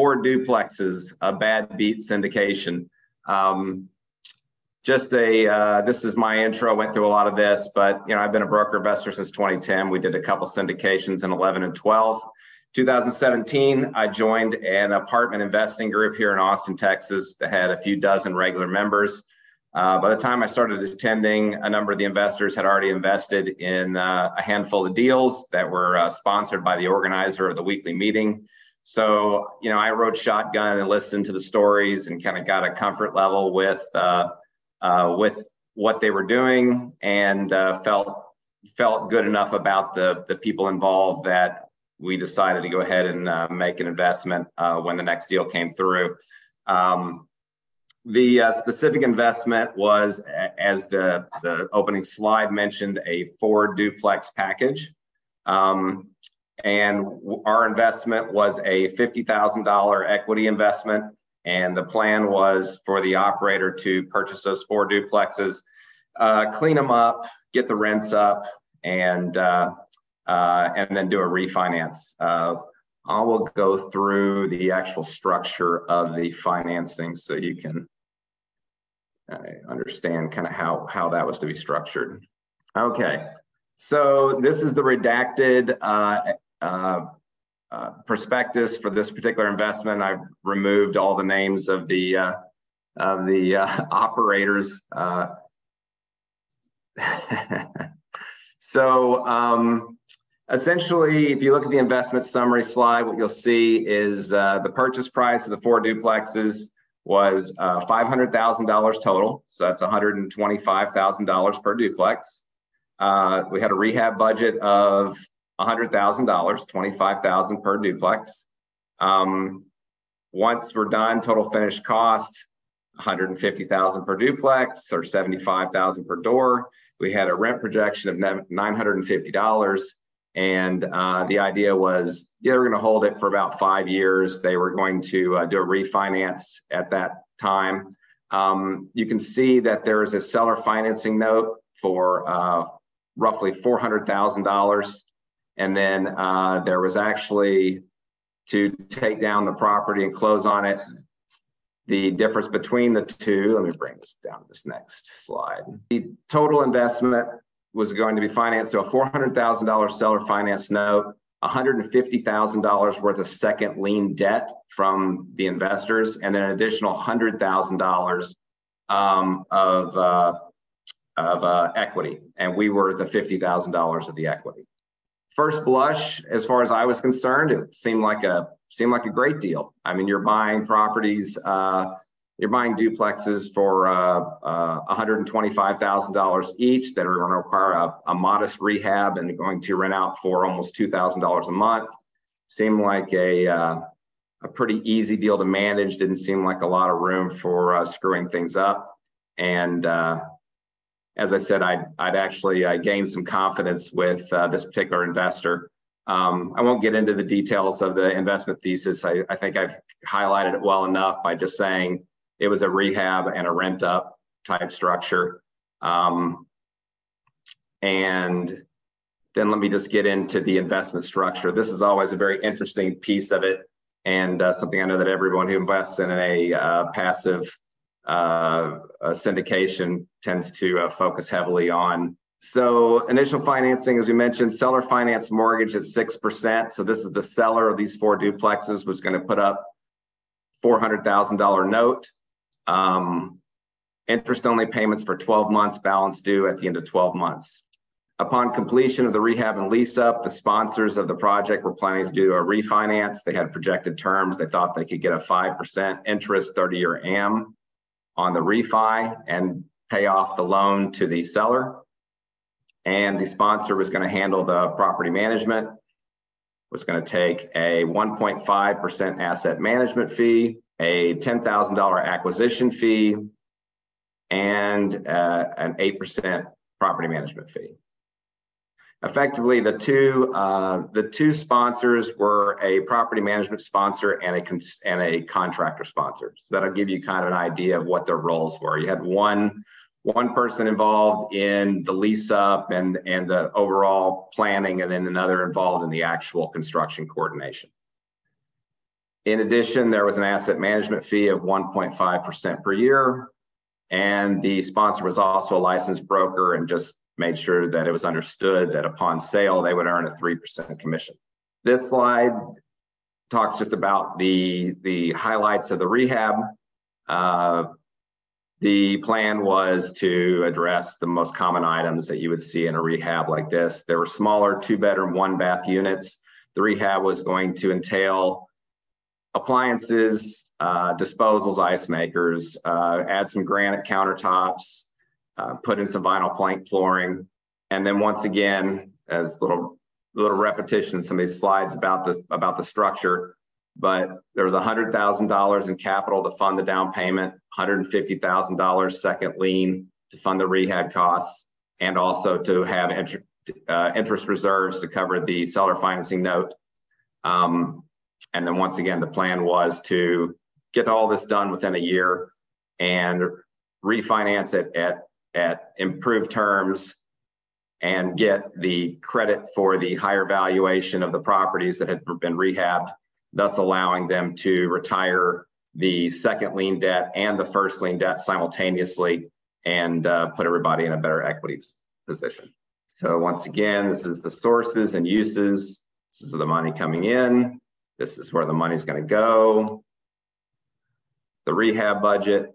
four duplexes, a bad beat syndication. Um, just a uh, this is my intro. Went through a lot of this, but you know I've been a broker investor since 2010. We did a couple syndications in 11 and 12. 2017, I joined an apartment investing group here in Austin, Texas that had a few dozen regular members. Uh, by the time I started attending, a number of the investors had already invested in uh, a handful of deals that were uh, sponsored by the organizer of the weekly meeting. So, you know, I rode shotgun and listened to the stories and kind of got a comfort level with uh, uh, with what they were doing and uh, felt felt good enough about the the people involved that we decided to go ahead and uh, make an investment uh, when the next deal came through. Um, the uh, specific investment was, as the, the opening slide mentioned, a four duplex package. Um, and our investment was a $50,000 equity investment. And the plan was for the operator to purchase those four duplexes, uh, clean them up, get the rents up, and uh, uh, and then do a refinance. Uh, I will go through the actual structure of the financing so you can uh, understand kind of how, how that was to be structured. Okay, so this is the redacted uh, uh, uh, prospectus for this particular investment. I've removed all the names of the of the operators. so um, essentially, if you look at the investment summary slide, what you'll see is uh, the purchase price of the four duplexes was uh, $500,000 total. So that's $125,000 per duplex. Uh, we had a rehab budget of $100,000, 25,000 per duplex. Um, once we're done, total finished cost, 150,000 per duplex or 75,000 per door. We had a rent projection of $950 and uh, the idea was they were going to hold it for about five years. They were going to uh, do a refinance at that time. Um, you can see that there is a seller financing note for uh, roughly $400,000. And then uh, there was actually to take down the property and close on it. The difference between the two, let me bring this down to this next slide. The total investment was going to be financed to a $400,000 seller finance note, $150,000 worth of second lien debt from the investors, and then an additional $100,000 um, of, uh, of uh, equity. And we were the $50,000 of the equity. First blush, as far as I was concerned, it seemed like a seemed like a great deal. I mean, you're buying properties uh, you're buying duplexes for uh, uh, $125,000 each that are going to require a, a, modest rehab and going to rent out for almost $2,000 a month. Seemed like a, uh, a pretty easy deal to manage. Didn't seem like a lot of room for uh, screwing things up. And uh, as I said, I'd, I'd actually uh, gained some confidence with this particular investor. Um, I won't get into the details of the investment thesis. I, I think I've highlighted it well enough by just saying it was a rehab and a rent up type structure. Um, and then let me just get into the investment structure. This is always a very interesting piece of it and uh, something I know that everyone who invests in a uh, passive uh, syndication tends to uh, focus heavily on. So initial financing, as we mentioned, seller finance mortgage at 6%. So this is the seller of these four duplexes was going to put up $400,000 note. Um, interest only payments for 12 months, balance due at the end of 12 months. Upon completion of the rehab and lease up, the sponsors of the project were planning to do a refinance. They had projected terms. They thought they could get a 5% interest 30 year AM on the refi and pay off the loan to the seller. And the sponsor was going to handle the property management, was going to take a 1.5% asset management fee, a $10,000 acquisition fee, and uh, an 8% property management fee. Effectively, the two uh, the two sponsors were a property management sponsor and a and a contractor sponsor. So that'll give you kind of an idea of what their roles were. You had one one person involved in the lease up and and the overall planning, and then another involved in the actual construction coordination. In addition, there was an asset management fee of 1.5% per year. And the sponsor was also a licensed broker and just made sure that it was understood that upon sale, they would earn a 3% commission. This slide talks just about the, the highlights of the rehab. Uh, the plan was to address the most common items that you would see in a rehab like this. There were smaller two bedroom, one bath units. The rehab was going to entail appliances, uh, disposals, ice makers, uh, add some granite countertops, uh, put in some vinyl plank flooring. And then once again, as little little repetition, some of these slides about the about the structure, but there was $100,000 in capital to fund the down payment, $150,000 second lien to fund the rehab costs, and also to have int- uh, interest reserves to cover the seller financing note. Um, and then once again, the plan was to get all this done within a year and refinance it at, at improved terms and get the credit for the higher valuation of the properties that had been rehabbed, thus allowing them to retire the second lien debt and the first lien debt simultaneously and uh, put everybody in a better equity position. So once again, this is the sources and uses. This is the money coming in. This is where the money's going to go. The rehab budget,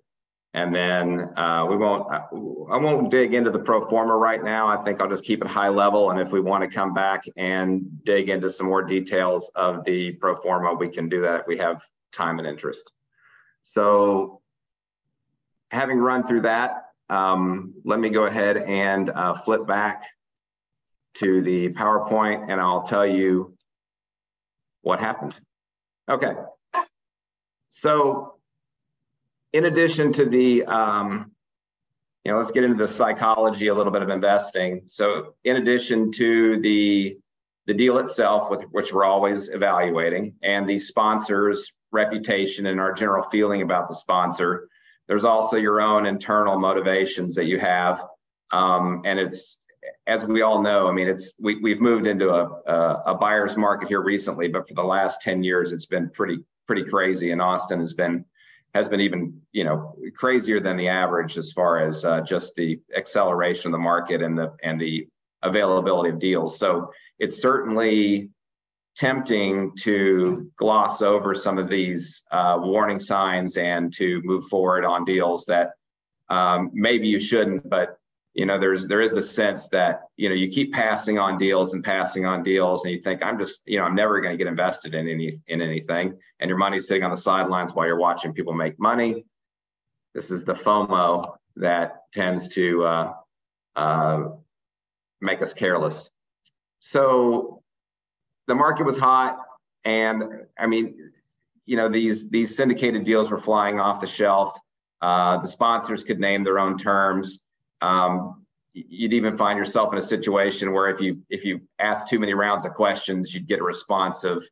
and then uh, we won't. I won't dig into the pro forma right now. I think I'll just keep it high level, and if we want to come back and dig into some more details of the pro forma, we can do that. If we have time and interest. So, having run through that, um, let me go ahead and uh, flip back to the PowerPoint, and I'll tell you what happened. Okay. So in addition to the, um, you know, let's get into the psychology a little bit of investing. So in addition to the the deal itself, with which we're always evaluating, and the sponsor's reputation and our general feeling about the sponsor, there's also your own internal motivations that you have, um, and it's as we all know, I mean, it's we, we've moved into a, a, a buyer's market here recently, but for the last 10 years, it's been pretty pretty crazy. And Austin has been has been even you know crazier than the average as far as uh, just the acceleration of the market and the and the availability of deals. So it's certainly tempting to gloss over some of these uh, warning signs and to move forward on deals that um, maybe you shouldn't, but you know there's there is a sense that you know you keep passing on deals and passing on deals and you think i'm just you know i'm never going to get invested in any in anything. And your money's sitting on the sidelines while you're watching people make money. This is the fomo that tends to uh, uh, make us careless. So the market was hot and i mean you know these these syndicated deals were flying off the shelf. Uh, the sponsors could name their own terms um, you'd even find yourself in a situation where if you if you ask too many rounds of questions, you'd get a response of,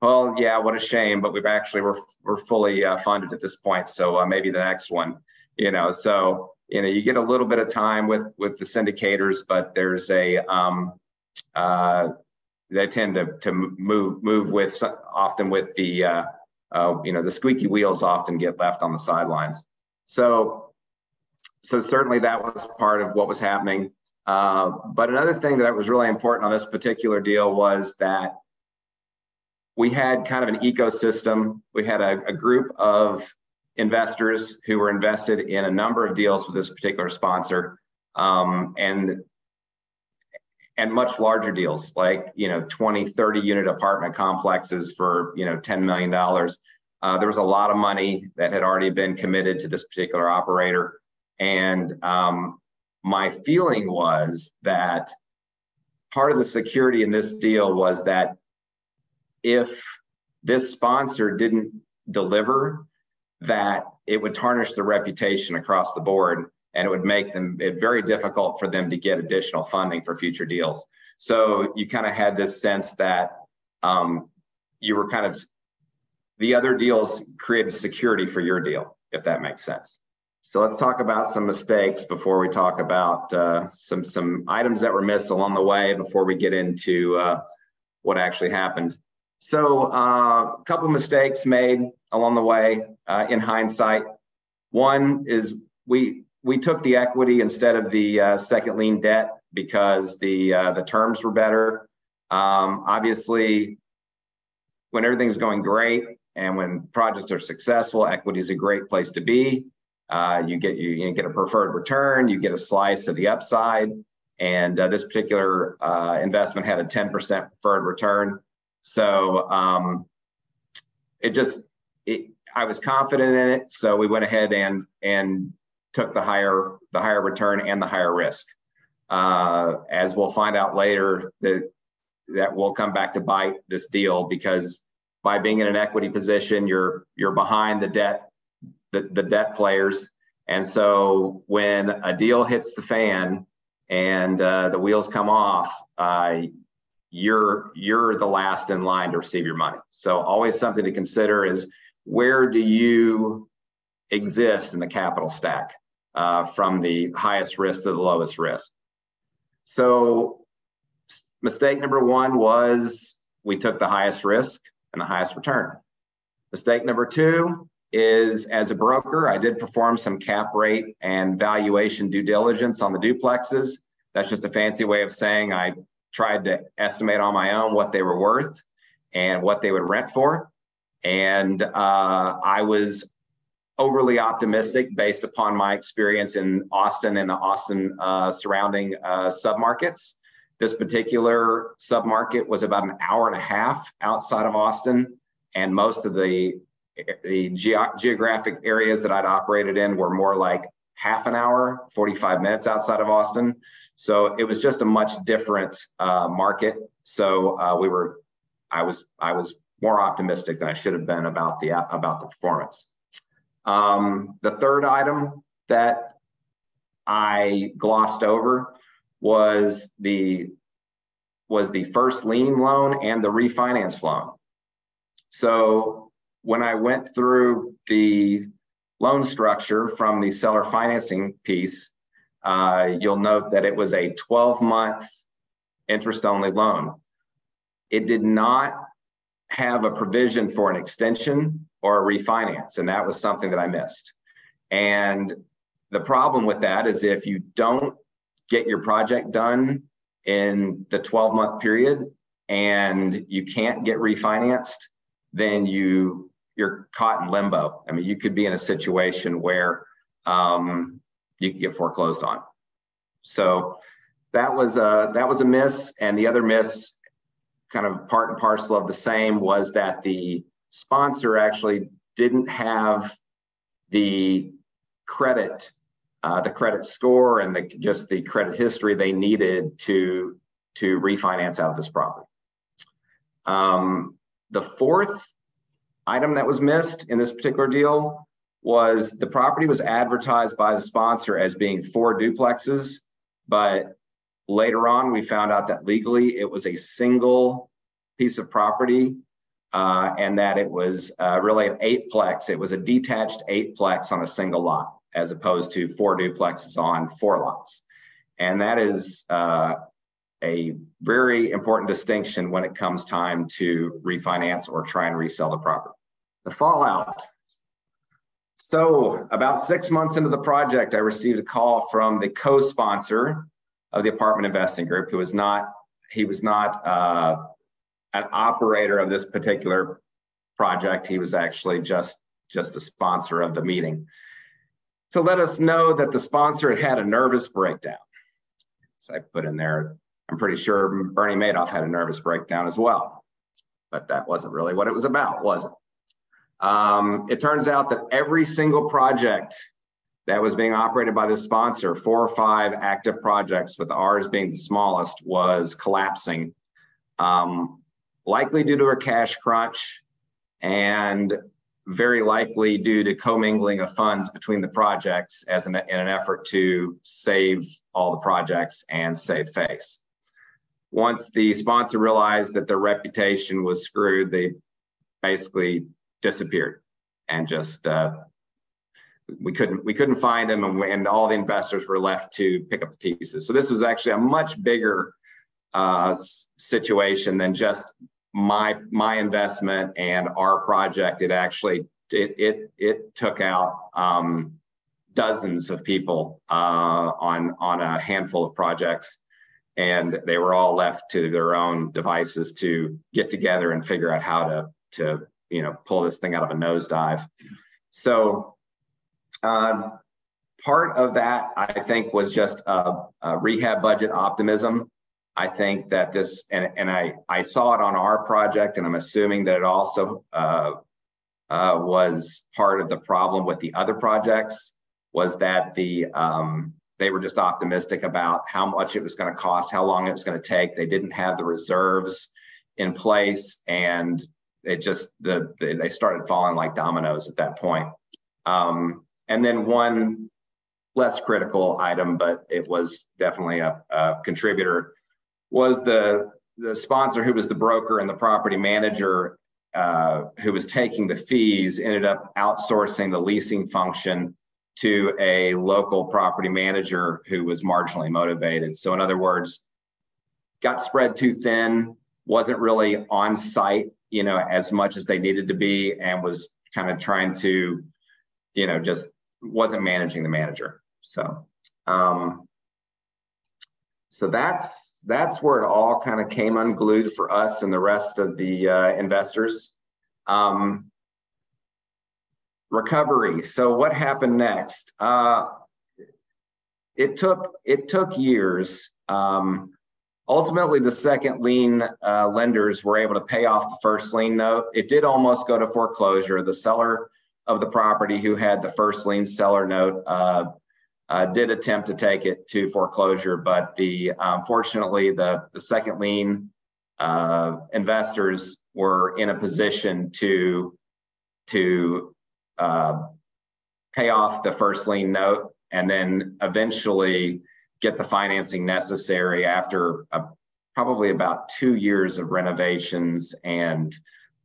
"Well, yeah, what a shame, but we've actually we're we're fully uh, funded at this point, so uh, maybe the next one." You know, so you know you get a little bit of time with with the syndicators, but there's a um, uh, they tend to to move move with often with the uh, uh, you know the squeaky wheels often get left on the sidelines. So so certainly that was part of what was happening. Uh, but another thing that was really important on this particular deal was that we had kind of an ecosystem. We had a, a group of investors who were invested in a number of deals with this particular sponsor, um, and and much larger deals like you know 20 30 unit apartment complexes for you know 10 million dollars uh, there was a lot of money that had already been committed to this particular operator and um, my feeling was that part of the security in this deal was that if this sponsor didn't deliver, that it would tarnish the reputation across the board and it would make them it very difficult for them to get additional funding for future deals. So you kind of had this sense that um, you were kind of the other deals created security for your deal, if that makes sense. So let's talk about some mistakes before we talk about uh, some some items that were missed along the way before we get into uh, what actually happened. So uh, a couple mistakes made along the way uh, in hindsight. One is we we took the equity instead of the uh, second lien debt because the uh, the terms were better. Um, obviously, when everything's going great and when projects are successful, equity is a great place to be. Uh, you get you, you, get a preferred return, you get a slice of the upside, and uh, this particular uh, investment had a 10% preferred return. So um, it just it, I was confident in it, so we went ahead and and took the higher the higher return and the higher risk. Uh, as we'll find out later, that that will come back to bite this deal because by being in an equity position, you're you're behind the debt the, the debt players, and so when a deal hits the fan and uh, the wheels come off, uh, you're you're the last in line to receive your money. So always something to consider is where do you exist in the capital stack uh, from the highest risk to the lowest risk. So mistake number one was we took the highest risk and the highest return. Mistake number two is as a broker, I did perform some cap rate and valuation due diligence on the duplexes. That's just a fancy way of saying I tried to estimate on my own what they were worth and what they would rent for. And uh, I was overly optimistic based upon my experience in Austin and the Austin uh, surrounding uh, submarkets. This particular submarket was about an hour and a half outside of Austin, and most of the the ge- geographic areas that I'd operated in were more like half an hour, 45 minutes outside of Austin. So it was just a much different uh, market. So uh, we were, I was, I was more optimistic than I should have been about the about the performance. Um, the third item that I glossed over was the was the first lien loan and the refinance loan. So when I went through the loan structure from the seller financing piece, uh, you'll note that it was a 12 month interest only loan. It did not have a provision for an extension or a refinance, and that was something that I missed. And the problem with that is if you don't get your project done in the 12 month period and you can't get refinanced, then you you're caught in limbo. I mean, you could be in a situation where um, you could get foreclosed on. So that was a that was a miss, and the other miss, kind of part and parcel of the same, was that the sponsor actually didn't have the credit, uh, the credit score, and the just the credit history they needed to to refinance out of this property. Um, the fourth item that was missed in this particular deal was the property was advertised by the sponsor as being four duplexes, but later on we found out that legally it was a single piece of property uh, and that it was uh, really an eightplex. It was a detached eightplex on a single lot as opposed to four duplexes on four lots. And that is uh, a very important distinction when it comes time to refinance or try and resell the property. The fallout so, about six months into the project, I received a call from the co-sponsor of the apartment investing group, who was not he was not uh, an operator of this particular project. He was actually just just a sponsor of the meeting to let us know that the sponsor had had a nervous breakdown. So I put in there, I'm pretty sure Bernie Madoff had a nervous breakdown as well, but that wasn't really what it was about, was it? Um, it turns out that every single project that was being operated by the sponsor, four or five active projects, with ours being the smallest, was collapsing, um, likely due to a cash crunch and very likely due to commingling of funds between the projects as an, in an effort to save all the projects and save face. Once the sponsor realized that their reputation was screwed, they basically disappeared and just uh, we couldn't we couldn't find them and, and, all the investors were left to pick up the pieces. So this was actually a much bigger uh, situation than just my my investment and our project, it actually it it it took out um, dozens of people uh, on on a handful of projects, and they were all left to their own devices to get together and figure out how to to you know pull this thing out of a nosedive. So. Uh, part of that, I think, was just a, a rehab budget optimism. I think that this, and, and I, I saw it on our project, and I'm assuming that it also uh, uh, was part of the problem with the other projects was that the um, they were just optimistic about how much it was going to cost, how long it was going to take. They didn't have the reserves in place, and it just the, the they started falling like dominoes at that point. Um, and then one less critical item, but it was definitely a, a contributor, was the the sponsor who was the broker and the property manager uh, who was taking the fees ended up outsourcing the leasing function to a local property manager who was marginally motivated. So, in other words, got spread too thin, wasn't really on site, you know, as much as they needed to be, and was kind of trying to, you know, just wasn't managing the manager. So, um, so that's that's where it all kind of came unglued for us and the rest of the uh, investors. Um, recovery. So what happened next? Uh, it took it took years. Um, ultimately, the second lien uh, lenders were able to pay off the first lien note. It did almost go to foreclosure. The seller of the property, who had the first lien seller note, uh, uh, did attempt to take it to foreclosure, but the um, the the second lien uh, investors were in a position to to uh, pay off the first lien note and then eventually get the financing necessary after a, probably about two years of renovations and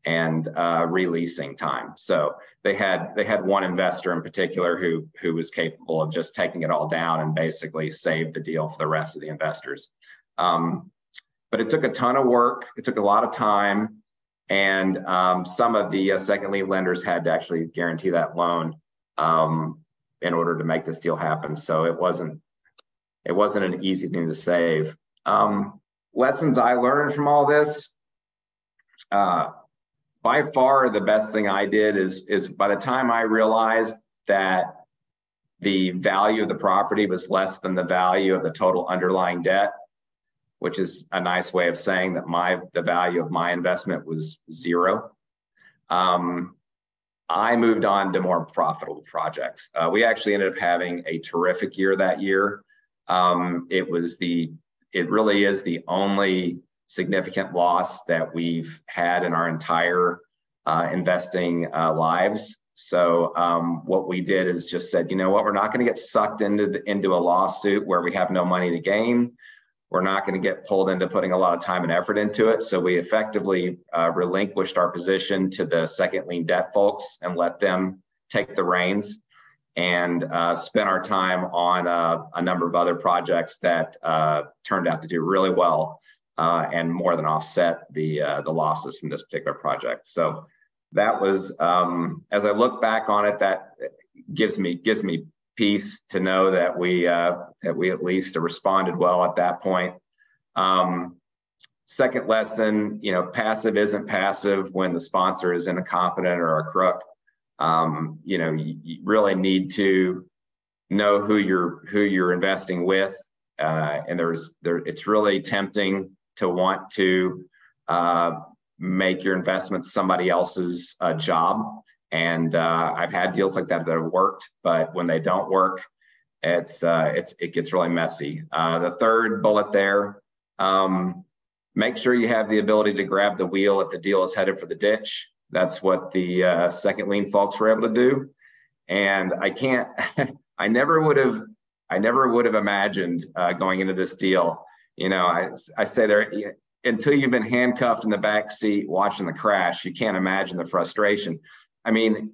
and uh, releasing time. So they had they had one investor in particular who who was capable of just taking it all down and basically saved the deal for the rest of the investors. Um, but it took a ton of work. It took a lot of time. And um, some of the uh, second lien lenders had to actually guarantee that loan um, in order to make this deal happen. So it wasn't it wasn't an easy thing to save. Um, lessons I learned from all this. Uh, by far, the best thing I did is is by the time I realized that the value of the property was less than the value of the total underlying debt which is a nice way of saying that my the value of my investment was zero. Um, I moved on to more profitable projects. Uh, we actually ended up having a terrific year that year. Um, it was the it really is the only significant loss that we've had in our entire uh, investing uh, lives. So um, what we did is just said, you know what, we're not going to get sucked into the, into a lawsuit where we have no money to gain. We're not going to get pulled into putting a lot of time and effort into it. So we effectively uh, relinquished our position to the second lien debt folks and let them take the reins and uh, spent our time on uh, a number of other projects that uh, turned out to do really well uh, and more than offset the uh, the losses from this particular project. So that was, um, as I look back on it, that gives me gives me peace to know that we uh, that we at least responded well at that point. Um, second lesson, you know, passive isn't passive when the sponsor is incompetent or a crook. Um, you know, you, you, really need to know who you're who you're investing with, uh, and there's there. It's really tempting to want to uh, make your investment somebody else's uh, job and uh, I've had deals like that that have worked, but when they don't work, it's uh, it's it gets really messy. Uh, the third bullet there: um, make sure you have the ability to grab the wheel if the deal is headed for the ditch. That's what the uh, second lien folks were able to do, and I can't. I never would have. I never would have imagined uh, going into this deal. You know, I I say there until you've been handcuffed in the back seat watching the crash, you can't imagine the frustration. I mean,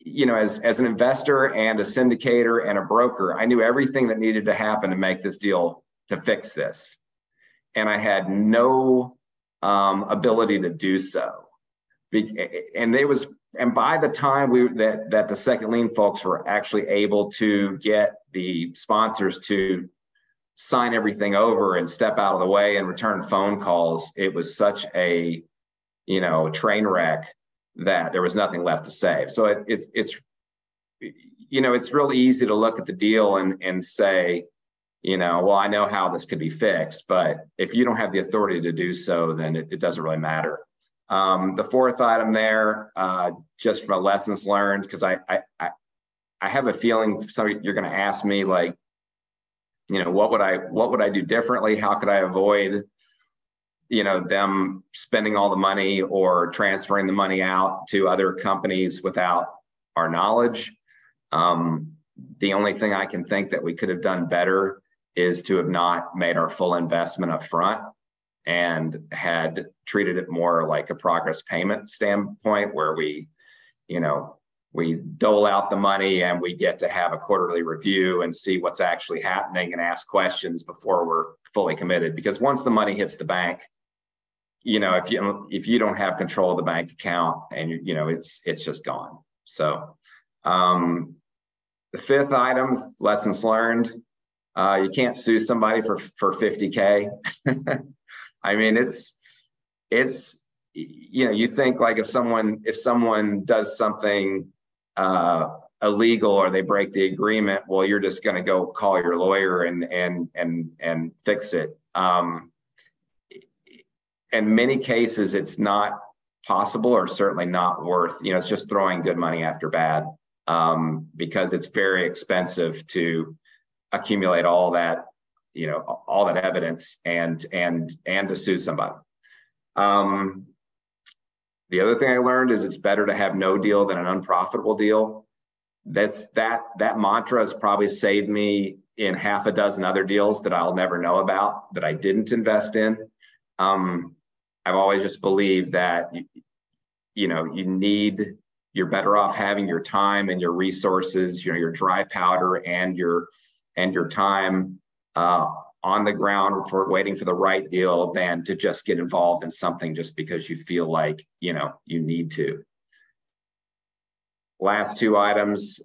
you know, as as an investor and a syndicator and a broker, I knew everything that needed to happen to make this deal to fix this. And I had no um, ability to do so. And they was, and by the time we that that the second lien folks were actually able to get the sponsors to sign everything over and step out of the way and return phone calls, it was such a you know train wreck that there was nothing left to save. So it, it's it's you know it's really easy to look at the deal and and say you know, well, I know how this could be fixed, but if you don't have the authority to do so, then it, it doesn't really matter. Um, the fourth item there, uh, just from lessons learned, because I, I, I, I have a feeling some you're going to ask me like, you know, what would I, what would I do differently? How could I avoid, you know, them spending all the money or transferring the money out to other companies without our knowledge? Um, the only thing I can think that we could have done better is to have not made our full investment up front and had treated it more like a progress payment standpoint where we, you know, we dole out the money and we get to have a quarterly review and see what's actually happening and ask questions before we're fully committed. Because once the money hits the bank, you know, if you if you don't have control of the bank account and you, you know it's it's just gone. So um, the fifth item, lessons learned. Uh, you can't sue somebody for for 50k. I mean, it's it's you know you think like if someone if someone does something uh, illegal or they break the agreement, well, you're just going to go call your lawyer and and and and fix it. Um, in many cases, it's not possible or certainly not worth. You know, it's just throwing good money after bad um, because it's very expensive to accumulate all that you know all that evidence and and and to sue somebody um, the other thing i learned is it's better to have no deal than an unprofitable deal that's that that mantra has probably saved me in half a dozen other deals that i'll never know about that i didn't invest in um, i've always just believed that you, you know you need you're better off having your time and your resources you know your dry powder and your and your time uh, on the ground for waiting for the right deal than to just get involved in something just because you feel like you know you need to. Last two items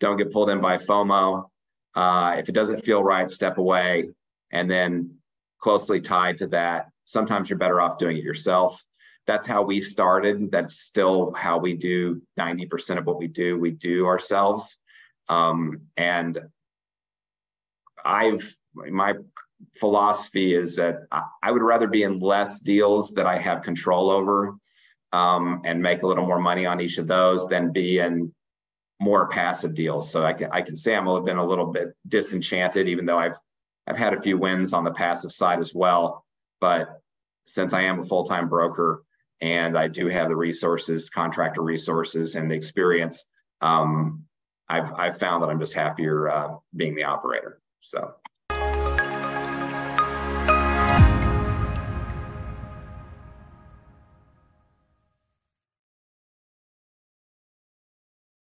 don't get pulled in by fomo. Uh, if it doesn't feel right step away. And then closely tied to that sometimes you're better off doing it yourself that's how we started that's still how we do 90% of what we do we do ourselves um, and I've my philosophy is that I would rather be in less deals that I have control over um, and make a little more money on each of those than be in more passive deals. So I can I can say I'm been a little bit disenchanted, even though I've I've had a few wins on the passive side as well. But since I am a full time broker and I do have the resources, contractor resources, and the experience, um, I've I've found that I'm just happier uh, being the operator. So